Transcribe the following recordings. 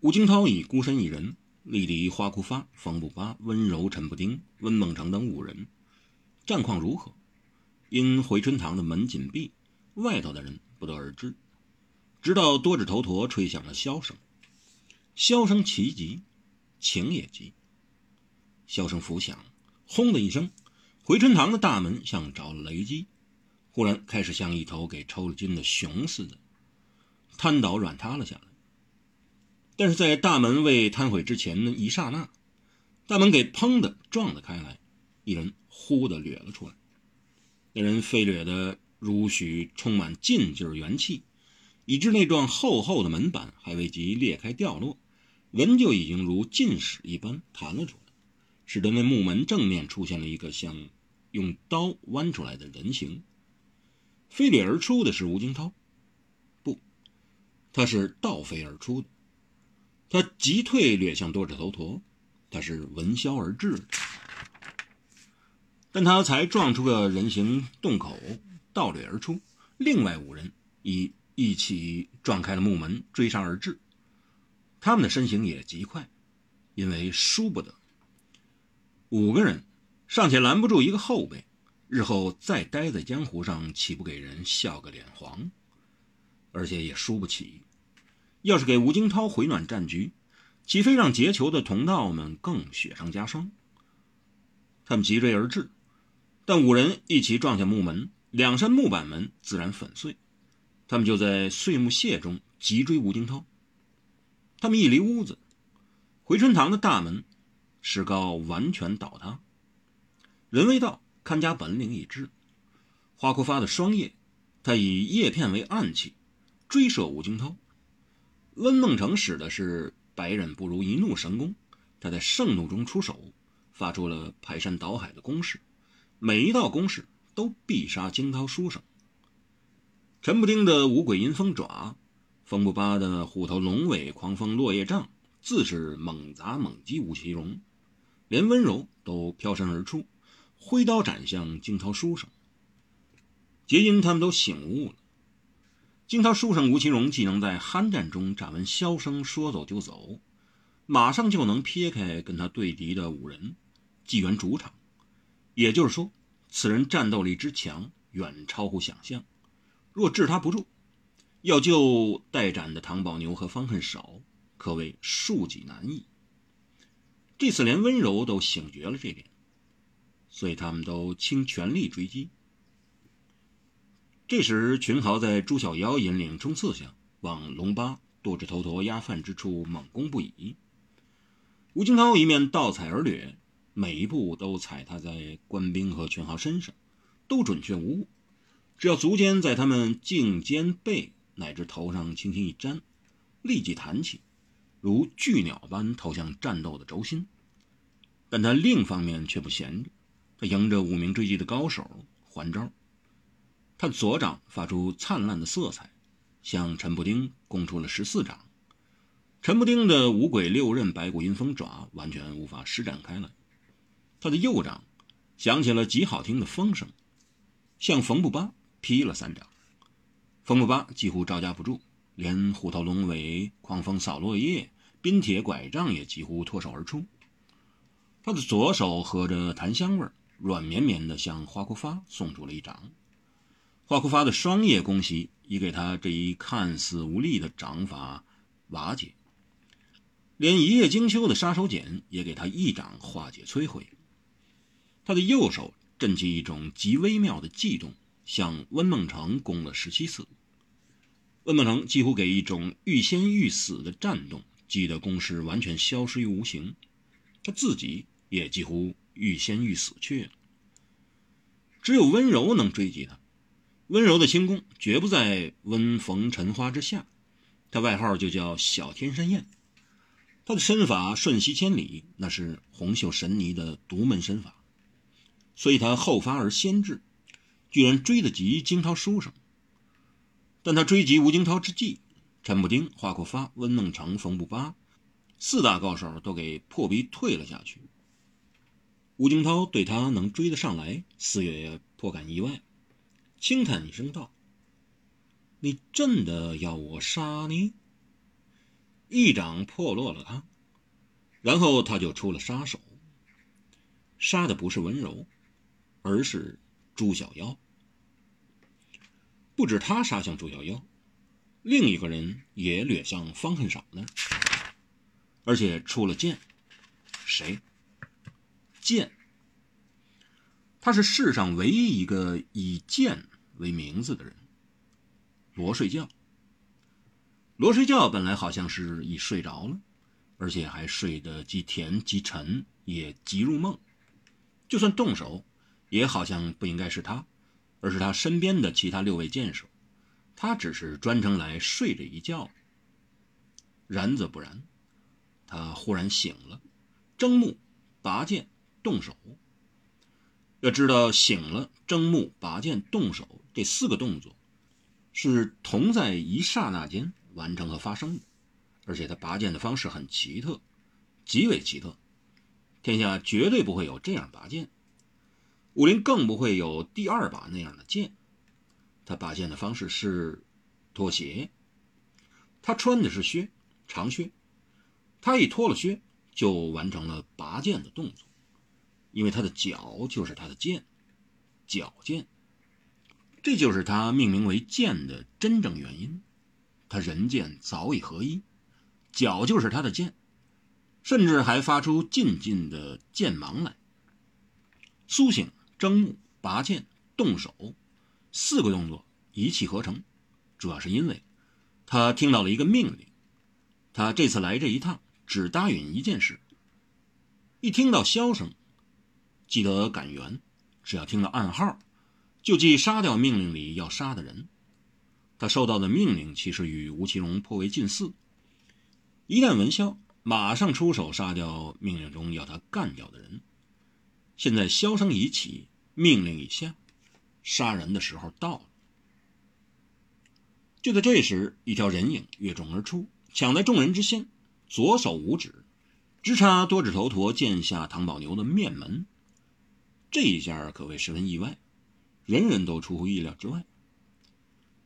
吴京涛已孤身一人力敌花库发、冯不八、温柔、陈不丁、温梦成等五人，战况如何？因回春堂的门紧闭，外头的人不得而知。直到多指头陀吹响了箫声，箫声奇急，情也急。箫声拂响，轰的一声，回春堂的大门像着了雷击，忽然开始像一头给抽了筋的熊似的，瘫倒软塌了下来。但是在大门未瘫毁之前的一刹那，大门给砰的撞了开来，一人呼的掠了出来。那人飞掠的如许充满劲劲元气，以致那幢厚厚的门板还未及裂开掉落，人就已经如进矢一般弹了出来。使得那木门正面出现了一个像用刀剜出来的人形。飞掠而出的是吴京涛，不，他是倒飞而出的。他急退掠向多指头陀，他是闻箫而至。但他才撞出个人形洞口，倒掠而出，另外五人已一起撞开了木门，追上而至。他们的身形也极快，因为输不得。五个人尚且拦不住一个后辈，日后再待在江湖上，岂不给人笑个脸黄？而且也输不起。要是给吴京涛回暖战局，岂非让劫囚的同道们更雪上加霜？他们急追而至，但五人一起撞下木门，两扇木板门自然粉碎。他们就在碎木屑中急追吴京涛。他们一离屋子，回春堂的大门。石膏完全倒塌。人为道，看家本领已至。花枯发的双叶，他以叶片为暗器，追射吴京涛。温梦成使的是百忍不如一怒神功，他在盛怒中出手，发出了排山倒海的攻势，每一道攻势都必杀惊涛书生。陈不丁的五鬼阴风爪，风不八的虎头龙尾狂风落叶杖，自是猛砸猛击吴奇隆。连温柔都飘身而出，挥刀斩向惊涛书生。皆因他们都醒悟了，惊涛书生吴奇隆既能在酣战中斩闻箫声说走就走，马上就能撇开跟他对敌的五人，继援主场。也就是说，此人战斗力之强远超乎想象。若治他不住，要救待斩的唐宝牛和方恨少，可谓数己难矣。这次连温柔都醒觉了这点，所以他们都倾全力追击。这时，群豪在朱小妖引领冲刺下，往龙八多指头陀压饭之处猛攻不已。吴京涛一面倒踩而掠，每一步都踩踏在官兵和群豪身上，都准确无误。只要足尖在他们颈肩背乃至头上轻轻一沾，立即弹起。如巨鸟般投向战斗的轴心，但他另一方面却不闲着，他迎着五名追击的高手还招。他左掌发出灿烂的色彩，向陈不丁攻出了十四掌。陈不丁的五鬼六刃白骨阴风爪完全无法施展开来。他的右掌响起了极好听的风声，向冯不八劈了三掌。冯不八几乎招架不住。连虎头龙尾、狂风扫落叶、冰铁拐杖也几乎脱手而出。他的左手合着檀香味软绵绵的向花库发送出了一掌。花库发的双叶攻袭已给他这一看似无力的掌法瓦解，连一叶惊秋的杀手锏也给他一掌化解摧毁。他的右手震起一种极微妙的悸动，向温梦成攻了十七次。温梦成几乎给一种欲仙欲死的战动激得攻势完全消失于无形，他自己也几乎欲仙欲死去了。只有温柔能追击他，温柔的轻功绝不在温逢尘花之下，他外号就叫小天山燕。他的身法瞬息千里，那是红袖神尼的独门身法，所以他后发而先至，居然追得及惊涛书生。但他追及吴京涛之际，陈不丁、华国发、温梦成、冯不八四大高手都给破逼退了下去。吴京涛对他能追得上来，四月颇感意外，轻叹一声道：“你真的要我杀你？”一掌破落了他，然后他就出了杀手，杀的不是文柔，而是朱小妖。不止他杀向朱小妖，另一个人也掠向方恨少那而且出了剑。谁？剑。他是世上唯一一个以剑为名字的人。罗睡觉。罗睡觉本来好像是已睡着了，而且还睡得既甜既沉，也极入梦。就算动手，也好像不应该是他，而是他身边的其他六位剑手。他只是专程来睡这一觉。然则不然，他忽然醒了，睁目、拔剑、动手。要知道，醒了、睁目、拔剑、动手这四个动作，是同在一刹那间。完成和发生的，而且他拔剑的方式很奇特，极为奇特。天下绝对不会有这样拔剑，武林更不会有第二把那样的剑。他拔剑的方式是脱鞋，他穿的是靴，长靴。他一脱了靴，就完成了拔剑的动作，因为他的脚就是他的剑，脚剑。这就是他命名为剑的真正原因。他人剑早已合一，脚就是他的剑，甚至还发出劲劲的剑芒来。苏醒、睁目、拔剑、动手，四个动作一气呵成，主要是因为他听到了一个命令。他这次来这一趟只答应一件事：一听到箫声，记得赶援；只要听到暗号，就即杀掉命令里要杀的人。他受到的命令其实与吴奇隆颇为近似，一旦闻箫，马上出手杀掉命令中要他干掉的人。现在箫声已起，命令已下，杀人的时候到了。就在这时，一条人影跃众而出，抢在众人之先，左手五指，直插多指头陀剑下唐宝牛的面门。这一下可谓十分意外，人人都出乎意料之外。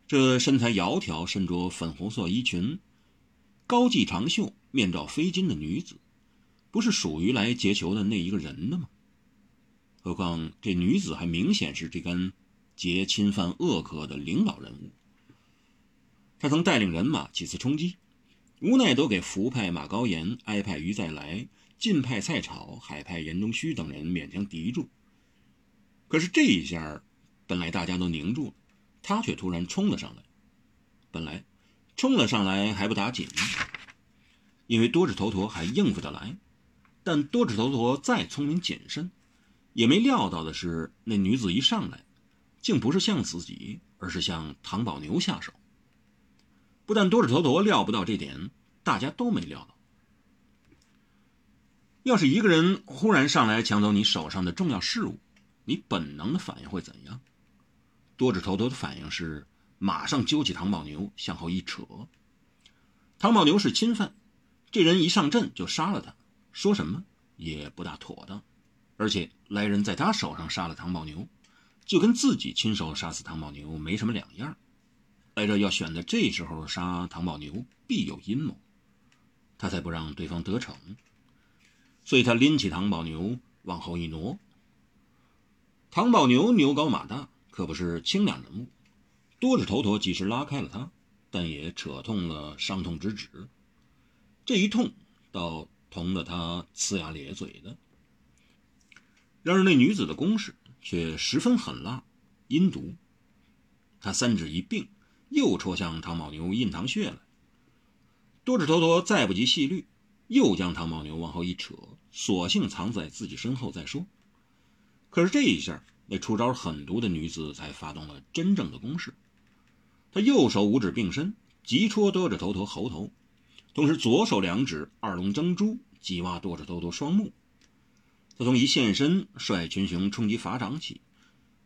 这身材窈窕、身着粉红色衣裙、高髻长袖、面罩飞金的女子，不是属于来劫囚的那一个人的吗？何况这女子还明显是这干劫侵犯恶客的领导人物。他曾带领人马几次冲击，无奈都给福派马高岩、哀派于再来、晋派蔡草、海派严中虚等人勉强敌住。可是这一下，本来大家都凝住了。他却突然冲了上来，本来冲了上来还不打紧，因为多指头陀还应付得来。但多指头陀再聪明谨慎，也没料到的是，那女子一上来，竟不是向自己，而是向唐宝牛下手。不但多指头陀料不到这点，大家都没料到。要是一个人忽然上来抢走你手上的重要事物，你本能的反应会怎样？多指头陀的反应是马上揪起唐宝牛向后一扯。唐宝牛是侵犯，这人一上阵就杀了他，说什么也不大妥当。而且来人在他手上杀了唐宝牛，就跟自己亲手杀死唐宝牛没什么两样。来着要选在这时候杀唐宝牛，必有阴谋，他才不让对方得逞。所以他拎起唐宝牛往后一挪。唐宝牛牛高马大。可不是轻量人物，多指头陀即使拉开了他，但也扯痛了伤痛之指。这一痛，倒疼得他呲牙咧嘴的。然而那女子的攻势却十分狠辣、阴毒。他三指一并，又戳向唐宝牛印堂穴来。多指头陀再不及细虑，又将唐宝牛往后一扯，索性藏在自己身后再说。可是这一下。那出招狠毒的女子才发动了真正的攻势。她右手五指并伸，急戳多指头陀喉头，同时左手两指二龙争珠，急挖多指头陀双目。他从一现身率群雄冲击法掌起，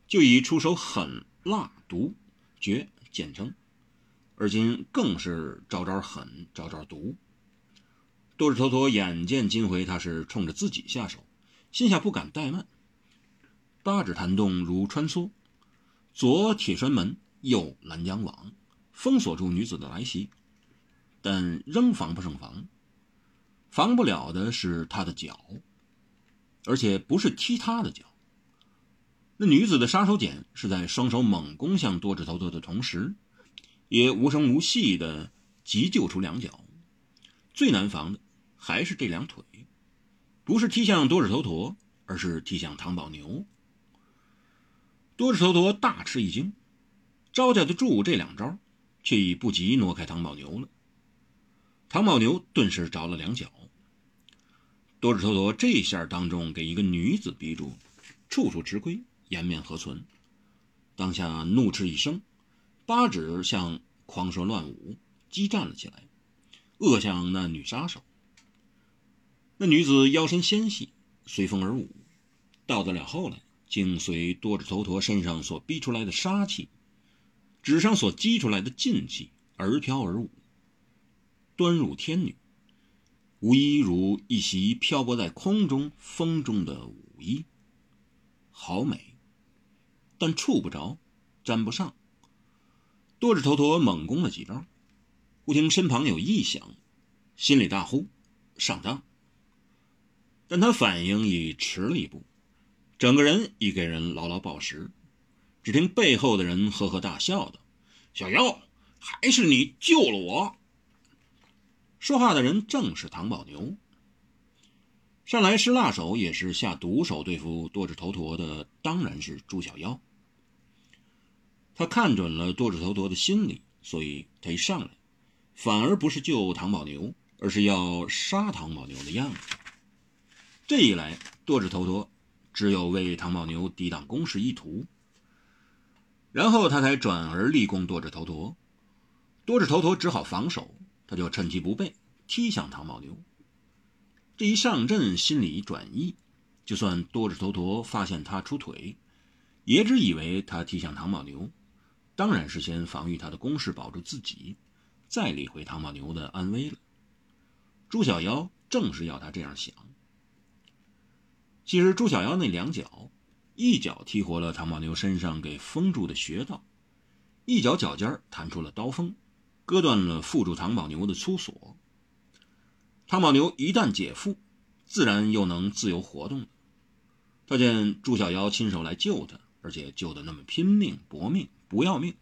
就以出手狠、辣、毒、绝简称，而今更是招招狠，招招毒。多指头陀眼见今回他是冲着自己下手，心下不敢怠慢。八指弹动如穿梭，左铁栓门，右拦江网，封锁住女子的来袭。但仍防不胜防。防不了的是他的脚，而且不是踢他的脚。那女子的杀手锏是在双手猛攻向多指头陀的同时，也无声无息地急救出两脚。最难防的还是这两腿，不是踢向多指头陀，而是踢向唐宝牛。多指头陀大吃一惊，招架得住这两招，却已不及挪开唐宝牛了。唐宝牛顿时着了两脚。多指头陀这下当中给一个女子逼住，处处吃亏。颜面何存？当下怒斥一声，八指向狂蛇乱舞，激战了起来，恶向那女杀手。那女子腰身纤细，随风而舞，到得了后来，竟随多指头陀身上所逼出来的杀气，纸上所激出来的劲气而飘而舞，端入天女，无一如一袭漂泊在空中风中的舞衣，好美。但触不着，沾不上。多指头陀猛攻了几招，忽听身旁有异响，心里大呼：“上当！”但他反应已迟了一步，整个人已给人牢牢抱实。只听背后的人呵呵大笑道：“小妖，还是你救了我！”说话的人正是唐宝牛。上来施辣手也是下毒手对付多指头陀的，当然是朱小妖。他看准了多指头陀的心理，所以他一上来，反而不是救唐宝牛，而是要杀唐宝牛的样子。这一来，多指头陀只有为唐宝牛抵挡攻势一途。然后他才转而立功多着头陀，多指头陀只好防守，他就趁其不备踢向唐宝牛。这一上阵，心理转移，就算多指头陀发现他出腿，也只以为他踢向唐宝牛。当然是先防御他的攻势，保住自己，再理会唐宝牛的安危了。朱小妖正是要他这样想。其实朱小妖那两脚，一脚踢活了唐宝牛身上给封住的穴道，一脚脚尖弹出了刀锋，割断了缚住唐宝牛的粗锁。唐宝牛一旦解缚，自然又能自由活动了。他见朱小妖亲手来救他，而且救得那么拼命搏命。不要命，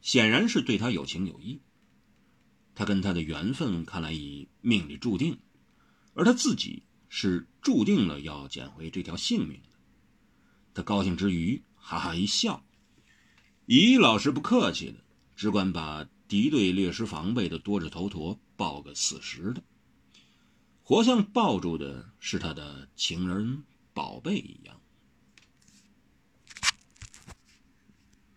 显然是对他有情有义。他跟他的缘分看来已命里注定，而他自己是注定了要捡回这条性命的。他高兴之余，哈哈一笑，咦老师不客气的，只管把敌对略施防备的多智头陀抱个死实的，活像抱住的是他的情人宝贝一样。